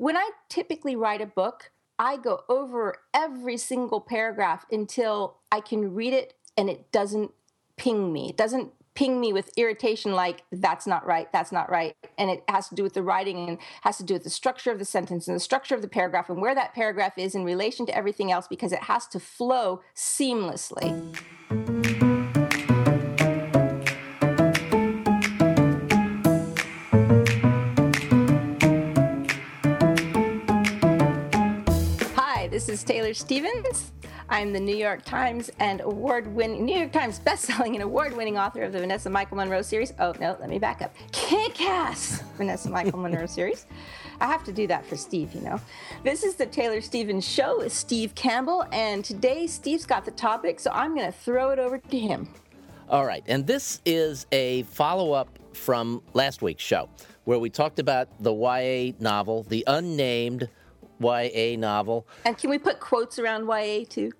when I typically write a book, I go over every single paragraph until I can read it and it doesn't ping me. It doesn't ping me with irritation like that's not right that's not right and it has to do with the writing and has to do with the structure of the sentence and the structure of the paragraph and where that paragraph is in relation to everything else because it has to flow seamlessly taylor stevens I'm the New York Times and award-winning New York Times best-selling and award-winning author of the Vanessa Michael Monroe series. Oh no, let me back up. Kick-ass Vanessa Michael Monroe series. I have to do that for Steve, you know. This is the Taylor Stevens Show with Steve Campbell, and today Steve's got the topic, so I'm going to throw it over to him. All right, and this is a follow-up from last week's show where we talked about the YA novel, The Unnamed YA novel. And can we put quotes around YA too?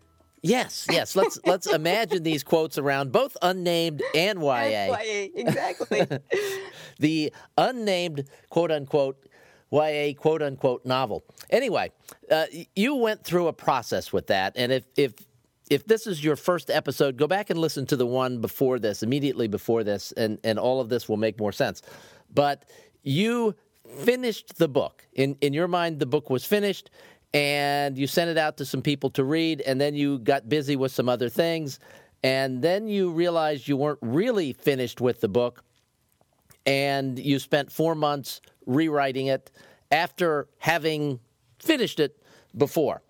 Yes, yes. Let's let's imagine these quotes around both unnamed and YA. And YA, exactly. the unnamed quote unquote YA quote unquote novel. Anyway, uh, you went through a process with that, and if if if this is your first episode, go back and listen to the one before this, immediately before this, and and all of this will make more sense. But you finished the book. In in your mind, the book was finished and you sent it out to some people to read, and then you got busy with some other things, and then you realized you weren't really finished with the book, and you spent four months rewriting it after having finished it before.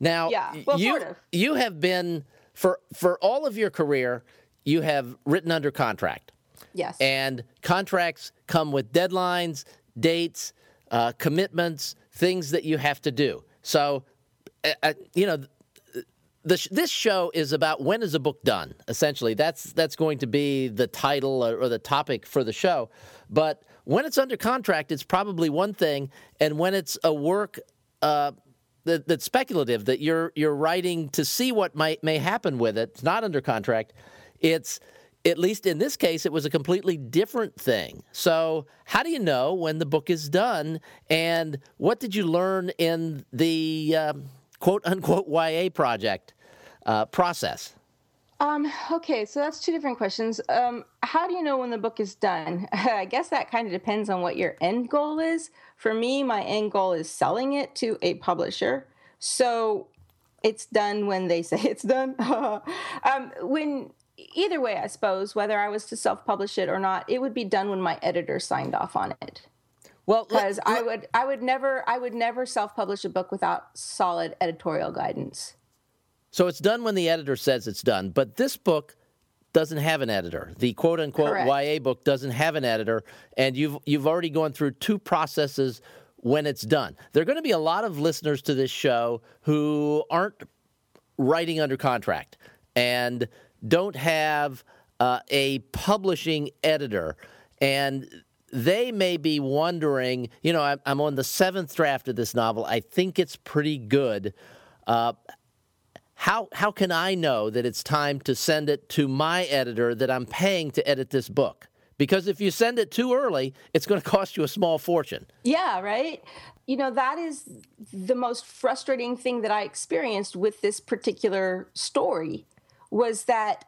Now, yeah, well, you sort of. you have been for for all of your career, you have written under contract. Yes. And contracts come with deadlines, dates, uh, commitments, things that you have to do. So, uh, uh, you know, the, this show is about when is a book done. Essentially, that's that's going to be the title or, or the topic for the show. But when it's under contract, it's probably one thing, and when it's a work uh, that, that's speculative, that you're you're writing to see what might may happen with it, it's not under contract. It's at least in this case, it was a completely different thing. So, how do you know when the book is done? And what did you learn in the um, quote unquote YA project uh, process? Um, okay, so that's two different questions. Um, how do you know when the book is done? I guess that kind of depends on what your end goal is. For me, my end goal is selling it to a publisher. So it's done when they say it's done. um, when either way, I suppose, whether I was to self publish it or not, it would be done when my editor signed off on it. Well, because I would, I would never, I would never self publish a book without solid editorial guidance. So it's done when the editor says it's done, but this book doesn't have an editor. The quote unquote Correct. YA book doesn't have an editor, and you've you've already gone through two processes when it's done. There are going to be a lot of listeners to this show who aren't writing under contract and don't have uh, a publishing editor, and they may be wondering, you know, I'm, on the seventh draft of this novel. I think it's pretty good. Uh, how how can I know that it's time to send it to my editor that I'm paying to edit this book? Because if you send it too early, it's going to cost you a small fortune. Yeah, right. You know, that is the most frustrating thing that I experienced with this particular story was that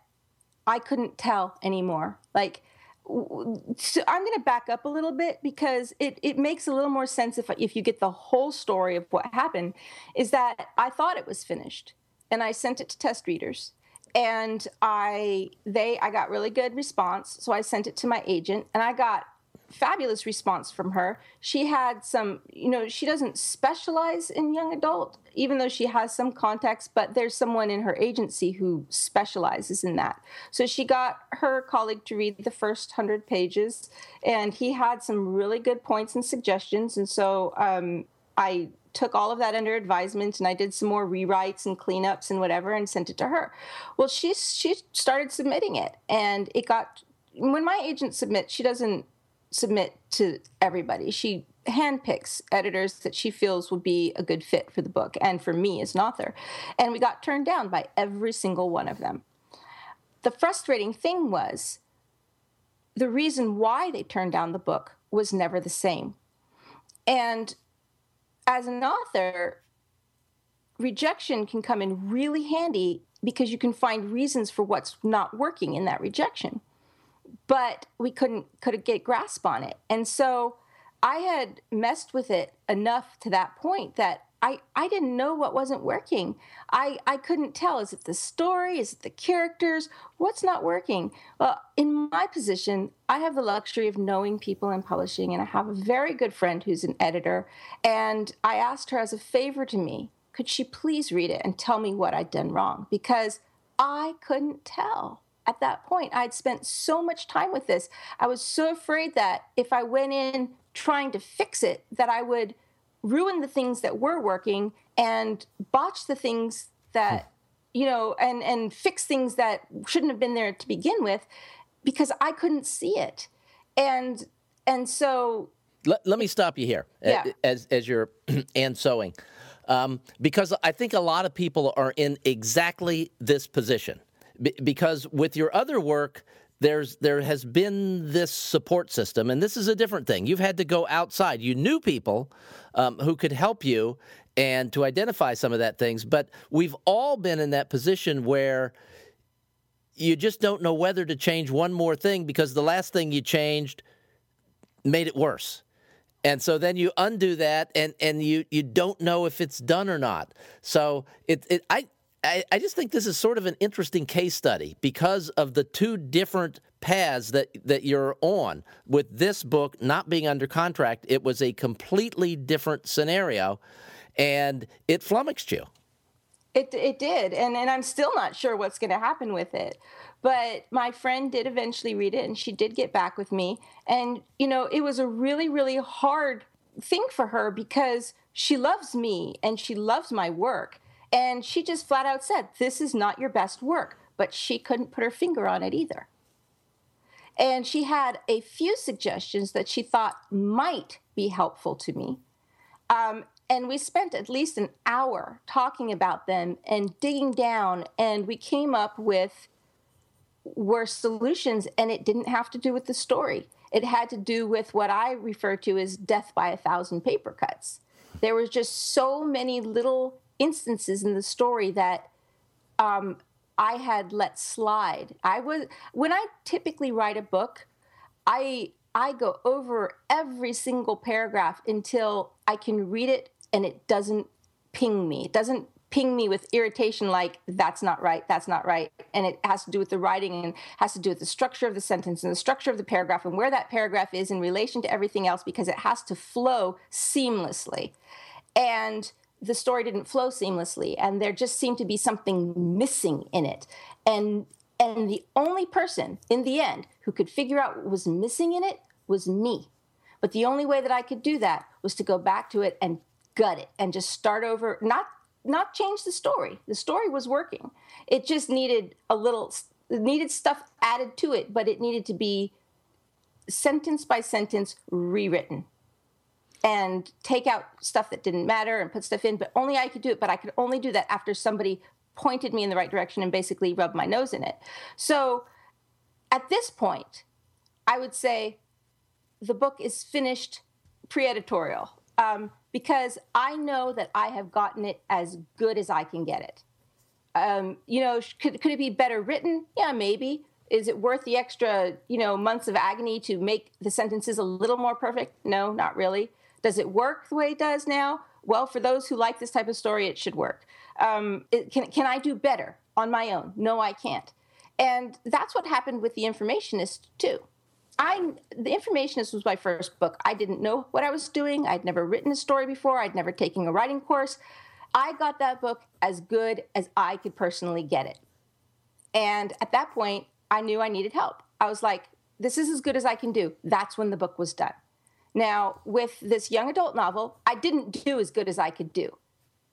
I couldn't tell anymore. Like, so I'm going to back up a little bit because it, it makes a little more sense if, if you get the whole story of what happened. Is that I thought it was finished and I sent it to test readers and I they I got really good response so I sent it to my agent and I got fabulous response from her. She had some, you know, she doesn't specialize in young adult, even though she has some contacts, but there's someone in her agency who specializes in that. So she got her colleague to read the first hundred pages, and he had some really good points and suggestions. And so um, I took all of that under advisement and I did some more rewrites and cleanups and whatever and sent it to her. Well, she she started submitting it and it got when my agent submits, she doesn't submit to everybody. She handpicks editors that she feels would be a good fit for the book and for me as an author. And we got turned down by every single one of them. The frustrating thing was the reason why they turned down the book was never the same. And as an author, rejection can come in really handy because you can find reasons for what's not working in that rejection. But we couldn't couldn't get grasp on it. And so I had messed with it enough to that point that I, I didn't know what wasn't working. I, I couldn't tell. Is it the story? Is it the characters? What's not working? Well, in my position, I have the luxury of knowing people in publishing, and I have a very good friend who's an editor. And I asked her as a favor to me, could she please read it and tell me what I'd done wrong? Because I couldn't tell. At that point, I'd spent so much time with this. I was so afraid that if I went in trying to fix it, that I would ruin the things that were working and botch the things that you know and and fix things that shouldn't have been there to begin with because i couldn't see it and and so let, let me stop you here yeah. as as you're and sewing um, because i think a lot of people are in exactly this position B- because with your other work there's there has been this support system, and this is a different thing. You've had to go outside. You knew people um, who could help you and to identify some of that things, but we've all been in that position where you just don't know whether to change one more thing because the last thing you changed made it worse. And so then you undo that and, and you, you don't know if it's done or not. So it, it I I, I just think this is sort of an interesting case study because of the two different paths that, that you're on. With this book not being under contract, it was a completely different scenario, and it flummoxed you. It, it did, and, and I'm still not sure what's going to happen with it. But my friend did eventually read it, and she did get back with me. And, you know, it was a really, really hard thing for her because she loves me and she loves my work and she just flat out said, This is not your best work. But she couldn't put her finger on it either. And she had a few suggestions that she thought might be helpful to me. Um, and we spent at least an hour talking about them and digging down, and we came up with were solutions, and it didn't have to do with the story. It had to do with what I refer to as death by a thousand paper cuts. There was just so many little instances in the story that um, I had let slide. I was when I typically write a book, I I go over every single paragraph until I can read it and it doesn't ping me. It doesn't ping me with irritation like that's not right that's not right and it has to do with the writing and has to do with the structure of the sentence and the structure of the paragraph and where that paragraph is in relation to everything else because it has to flow seamlessly and the story didn't flow seamlessly and there just seemed to be something missing in it. And and the only person in the end who could figure out what was missing in it was me. But the only way that i could do that was to go back to it and gut it and just start over not not change the story. The story was working. It just needed a little needed stuff added to it but it needed to be sentence by sentence rewritten and take out stuff that didn't matter and put stuff in, but only I could do it. But I could only do that after somebody pointed me in the right direction and basically rubbed my nose in it. So at this point, I would say the book is finished pre editorial um, because I know that I have gotten it as good as I can get it. Um, you know, could, could it be better written? Yeah, maybe. Is it worth the extra, you know, months of agony to make the sentences a little more perfect? No, not really. Does it work the way it does now? Well, for those who like this type of story, it should work. Um, it, can, can I do better on my own? No, I can't. And that's what happened with The Informationist, too. I, the Informationist was my first book. I didn't know what I was doing. I'd never written a story before. I'd never taken a writing course. I got that book as good as I could personally get it. And at that point, I knew I needed help. I was like, this is as good as I can do. That's when the book was done. Now, with this young adult novel, I didn't do as good as I could do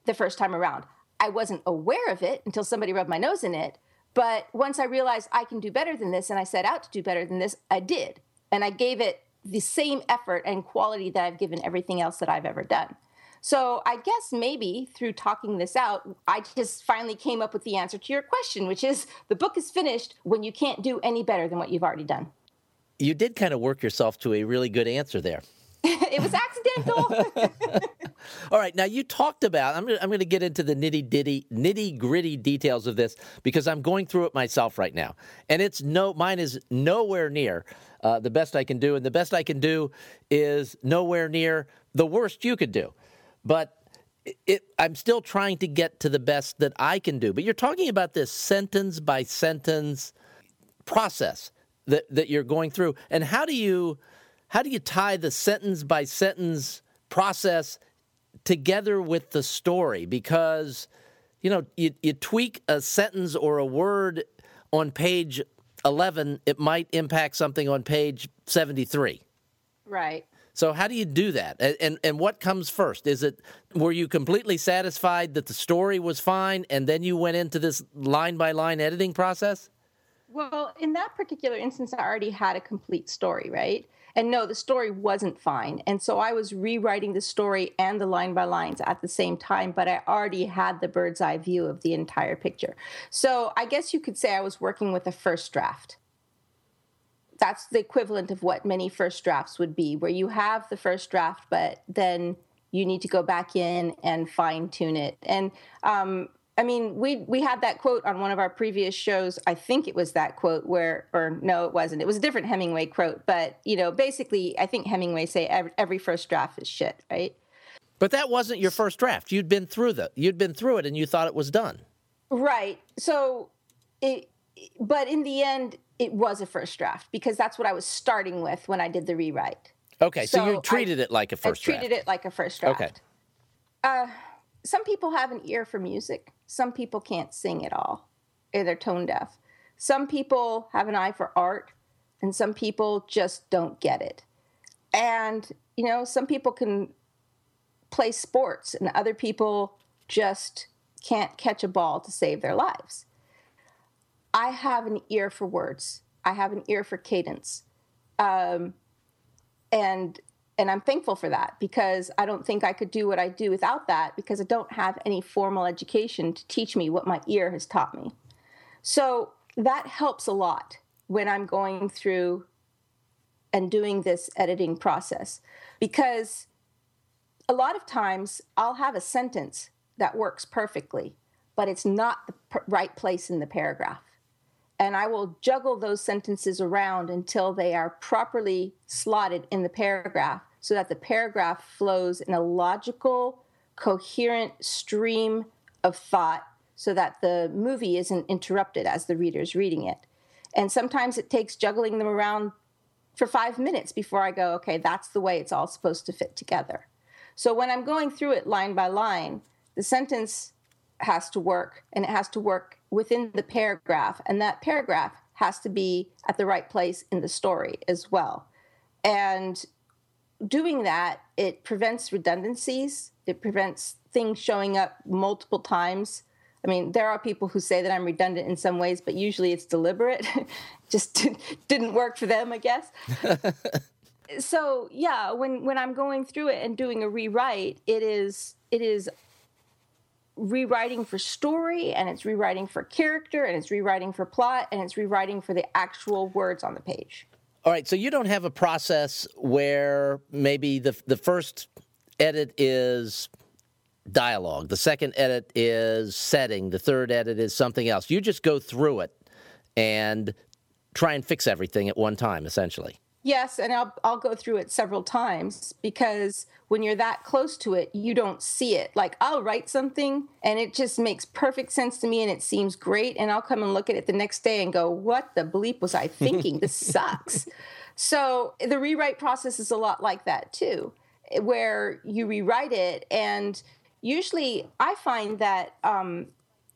the first time around. I wasn't aware of it until somebody rubbed my nose in it. But once I realized I can do better than this and I set out to do better than this, I did. And I gave it the same effort and quality that I've given everything else that I've ever done. So I guess maybe through talking this out, I just finally came up with the answer to your question, which is the book is finished when you can't do any better than what you've already done you did kind of work yourself to a really good answer there. it was accidental. All right, now you talked about. I'm I'm going to get into the nitty ditty, nitty gritty details of this because I'm going through it myself right now, and it's no, mine is nowhere near uh, the best I can do, and the best I can do is nowhere near the worst you could do. But it, I'm still trying to get to the best that I can do. But you're talking about this sentence by sentence process that, that you're going through, and how do you how do you tie the sentence by sentence process together with the story? Because you know you, you tweak a sentence or a word on page 11, it might impact something on page 73. Right. So how do you do that? And and what comes first? Is it were you completely satisfied that the story was fine and then you went into this line by line editing process? Well, in that particular instance I already had a complete story, right? And no, the story wasn't fine. And so I was rewriting the story and the line by lines at the same time, but I already had the bird's eye view of the entire picture. So I guess you could say I was working with a first draft. That's the equivalent of what many first drafts would be, where you have the first draft, but then you need to go back in and fine tune it. And um, I mean, we we had that quote on one of our previous shows. I think it was that quote where, or no, it wasn't. It was a different Hemingway quote, but you know, basically, I think Hemingway say every, every first draft is shit, right? But that wasn't your first draft. You'd been through the, you'd been through it, and you thought it was done. Right. So, it, but in the end, it was a first draft because that's what I was starting with when I did the rewrite. Okay, so, so you treated I, it like a first I treated draft. it like a first draft. Okay. Uh, some people have an ear for music. Some people can't sing at all. They're tone deaf. Some people have an eye for art, and some people just don't get it. And, you know, some people can play sports, and other people just can't catch a ball to save their lives. I have an ear for words, I have an ear for cadence. Um, and and I'm thankful for that because I don't think I could do what I do without that because I don't have any formal education to teach me what my ear has taught me. So that helps a lot when I'm going through and doing this editing process because a lot of times I'll have a sentence that works perfectly, but it's not the right place in the paragraph. And I will juggle those sentences around until they are properly slotted in the paragraph so that the paragraph flows in a logical, coherent stream of thought so that the movie isn't interrupted as the reader's reading it. And sometimes it takes juggling them around for five minutes before I go, okay, that's the way it's all supposed to fit together. So when I'm going through it line by line, the sentence has to work and it has to work within the paragraph. And that paragraph has to be at the right place in the story as well. And doing that, it prevents redundancies. It prevents things showing up multiple times. I mean, there are people who say that I'm redundant in some ways, but usually it's deliberate. Just didn't work for them, I guess. so yeah, when when I'm going through it and doing a rewrite, it is it is rewriting for story and it's rewriting for character and it's rewriting for plot and it's rewriting for the actual words on the page. All right, so you don't have a process where maybe the the first edit is dialogue, the second edit is setting, the third edit is something else. You just go through it and try and fix everything at one time, essentially. Yes, and I'll I'll go through it several times because when you're that close to it, you don't see it. Like I'll write something and it just makes perfect sense to me and it seems great and I'll come and look at it the next day and go, "What the bleep was I thinking? this sucks." So, the rewrite process is a lot like that too, where you rewrite it and usually I find that um,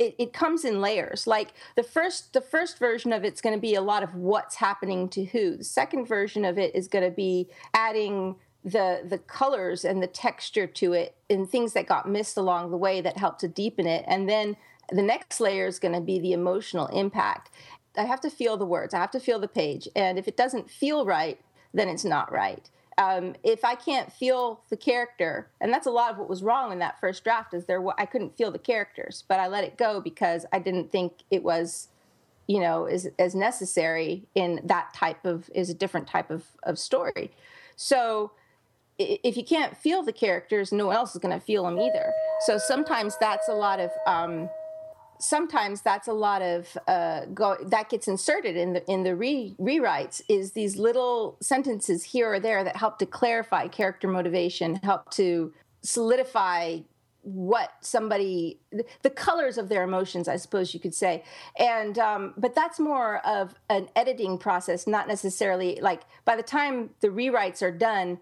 it, it comes in layers. Like the first the first version of it's going to be a lot of what's happening to who. The second version of it is going to be adding the the colors and the texture to it and things that got missed along the way that help to deepen it. And then the next layer is going to be the emotional impact. I have to feel the words. I have to feel the page. And if it doesn't feel right, then it's not right um, if I can't feel the character, and that's a lot of what was wrong in that first draft, is there I couldn't feel the characters, but I let it go because I didn't think it was, you know, as as necessary in that type of is a different type of of story. So if you can't feel the characters, no one else is going to feel them either. So sometimes that's a lot of. Um, sometimes that's a lot of uh, go that gets inserted in the in the re, rewrites is these little sentences here or there that help to clarify character motivation, help to solidify what somebody the colors of their emotions i suppose you could say. And um, but that's more of an editing process not necessarily like by the time the rewrites are done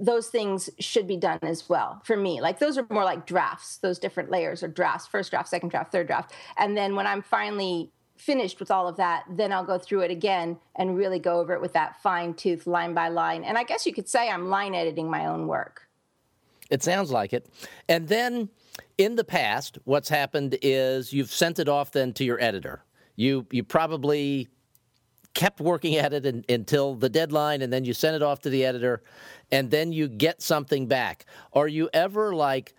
those things should be done as well for me. Like those are more like drafts. Those different layers or drafts first draft second draft third draft. And then when i'm finally finished with all of that then i'll go through it again and really go over it with that fine tooth line by line. And i guess you could say i'm line editing my own work. It sounds like it. And then in the past, what's happened is you've sent it off then to your editor. You you probably kept working at it in, until the deadline and then you send it off to the editor and then you get something back. Are you ever like,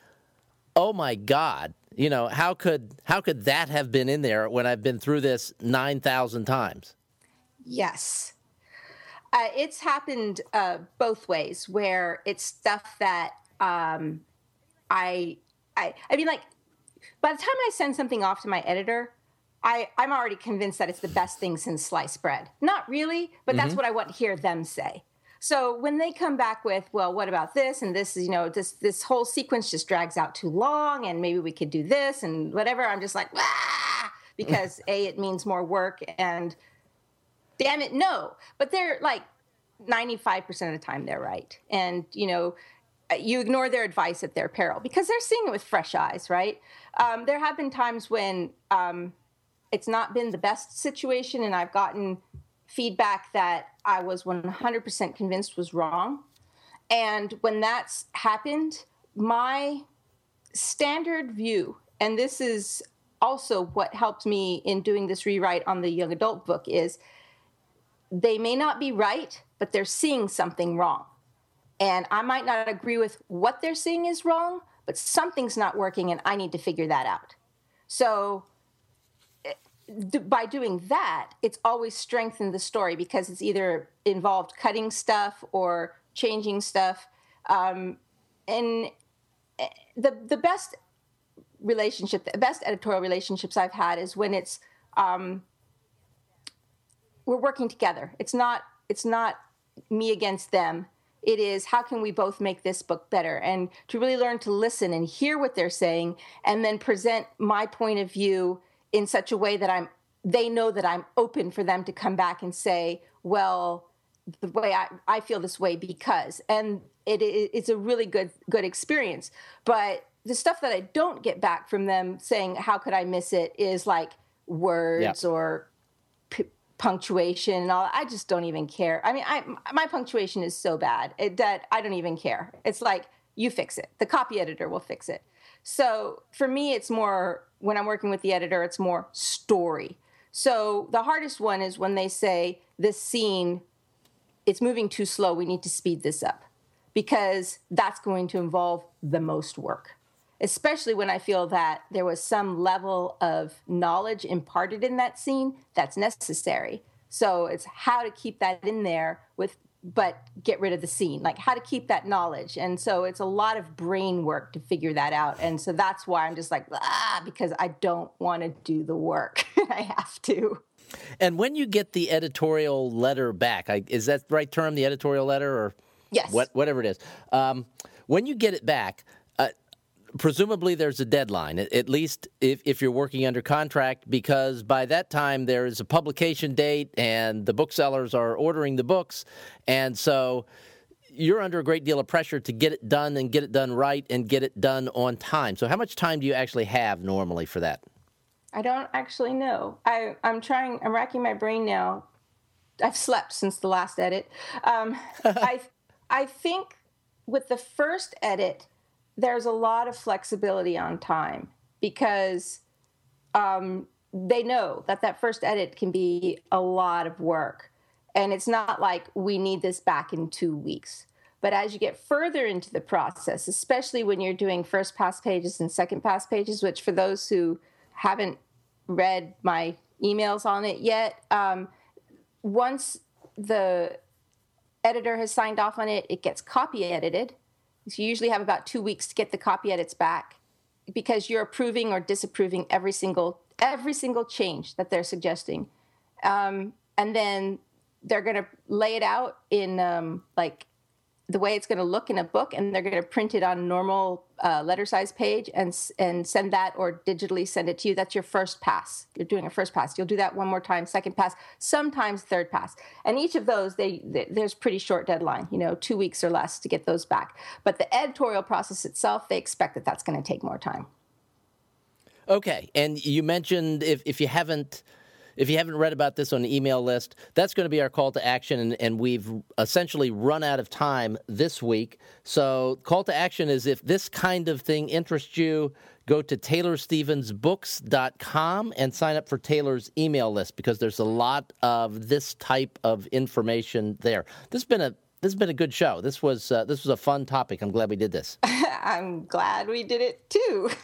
"Oh my god, you know, how could how could that have been in there when I've been through this 9,000 times?" Yes. Uh, it's happened uh, both ways where it's stuff that um, I, I, I mean, like, by the time I send something off to my editor, I, I'm already convinced that it's the best thing since sliced bread. Not really, but mm-hmm. that's what I want to hear them say. So when they come back with, well, what about this and this? You know, this this whole sequence just drags out too long, and maybe we could do this and whatever. I'm just like, ah, because a it means more work, and damn it, no. But they're like 95% of the time they're right, and you know you ignore their advice at their peril because they're seeing it with fresh eyes, right? Um, there have been times when um, it's not been the best situation, and I've gotten feedback that I was 100% convinced was wrong. And when that's happened, my standard view, and this is also what helped me in doing this rewrite on the young adult book, is they may not be right, but they're seeing something wrong. And I might not agree with what they're seeing is wrong, but something's not working and I need to figure that out. So by doing that, it's always strengthened the story because it's either involved cutting stuff or changing stuff. Um, and eh, the the best relationship, the best editorial relationships I've had is when it's um, we're working together. It's not it's not me against them it is how can we both make this book better and to really learn to listen and hear what they're saying and then present my point of view in such a way that I'm they know that I'm open for them to come back and say, well, the way I, I feel this way because and it, it, it's a really good good experience. But the stuff that I don't get back from them saying how could I miss it is like words yeah. or punctuation and all. I just don't even care. I mean, I my punctuation is so bad it, that I don't even care. It's like you fix it. The copy editor will fix it. So for me, it's more when I'm working with the editor, it's more story. So the hardest one is when they say this scene, it's moving too slow. We need to speed this up because that's going to involve the most work especially when I feel that there was some level of knowledge imparted in that scene that's necessary. So it's how to keep that in there with but get rid of the scene like how to keep that knowledge. And so it's a lot of brain work to figure that out. And so that's why i'm just like ah because i don't want to do the work. I have to. And when you get the editorial letter back I, is that the right term the editorial letter or yes. what, whatever it is um, when you get it back presumably there's a deadline, at least if, if you're working under contract, because by that time there is a publication date and the booksellers are ordering the books. And so you're under a great deal of pressure to get it done and get it done right and get it done on time. So, how much time do you actually have normally for that? I don't actually know. I, I'm trying, I'm racking my brain now. I've slept since the last edit. Um, I, I think with the first edit, there's a lot of flexibility on time because um, they know that that first edit can be a lot of work. And it's not like we need this back in two weeks. But as you get further into the process, especially when you're doing first pass pages and second pass pages, which for those who haven't read my emails on it yet, um, once the editor has signed off on it, it gets copy edited you usually have about two weeks to get the copy edits back because you're approving or disapproving every single every single change that they're suggesting, um, and then they're going to lay it out in um, like the way it's going to look in a book, and they're going to print it on normal uh, letter size page and and send that or digitally send it to you. That's your first pass. You're doing a first pass. You'll do that one more time, second pass, sometimes third pass. And each of those, they, they there's pretty short deadline. You know, two weeks or less to get those back. But the editorial process itself, they expect that that's going to take more time. Okay, and you mentioned if if you haven't if you haven't read about this on the email list, that's going to be our call to action. And, and, we've essentially run out of time this week. So, call to action is if this kind of thing interests you, go to taylorstevensbooks.com and sign up for Taylor's email list because there's a lot of this type of information there. This has been a this has been a good show. This was uh, this was a fun topic. I'm glad we did this. I'm glad we did it too.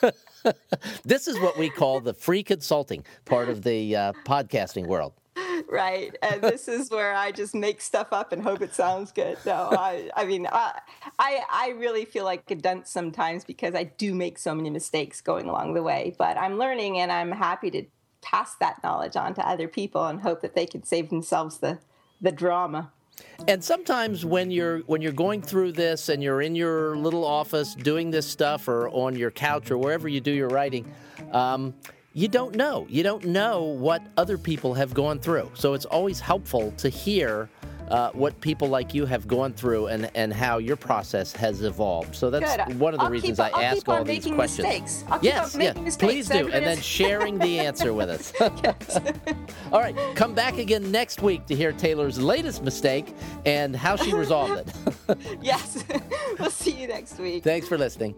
this is what we call the free consulting part of the uh, podcasting world. Right, and this is where I just make stuff up and hope it sounds good. No, I, I mean, I, I, I really feel like a dunce sometimes because I do make so many mistakes going along the way. But I'm learning, and I'm happy to pass that knowledge on to other people and hope that they can save themselves the, the drama. And sometimes when you're when you're going through this and you're in your little office doing this stuff or on your couch or wherever you do your writing, um, you don't know. You don't know what other people have gone through. So it's always helpful to hear uh, what people like you have gone through and, and how your process has evolved. So that's Good. one of the I'll reasons keep, I I'll ask all these questions. Mistakes. I'll yes, yeah, mistakes. please do, and then sharing the answer with us. all right, come back again next week to hear Taylor's latest mistake and how she resolved it. yes, we'll see you next week. Thanks for listening.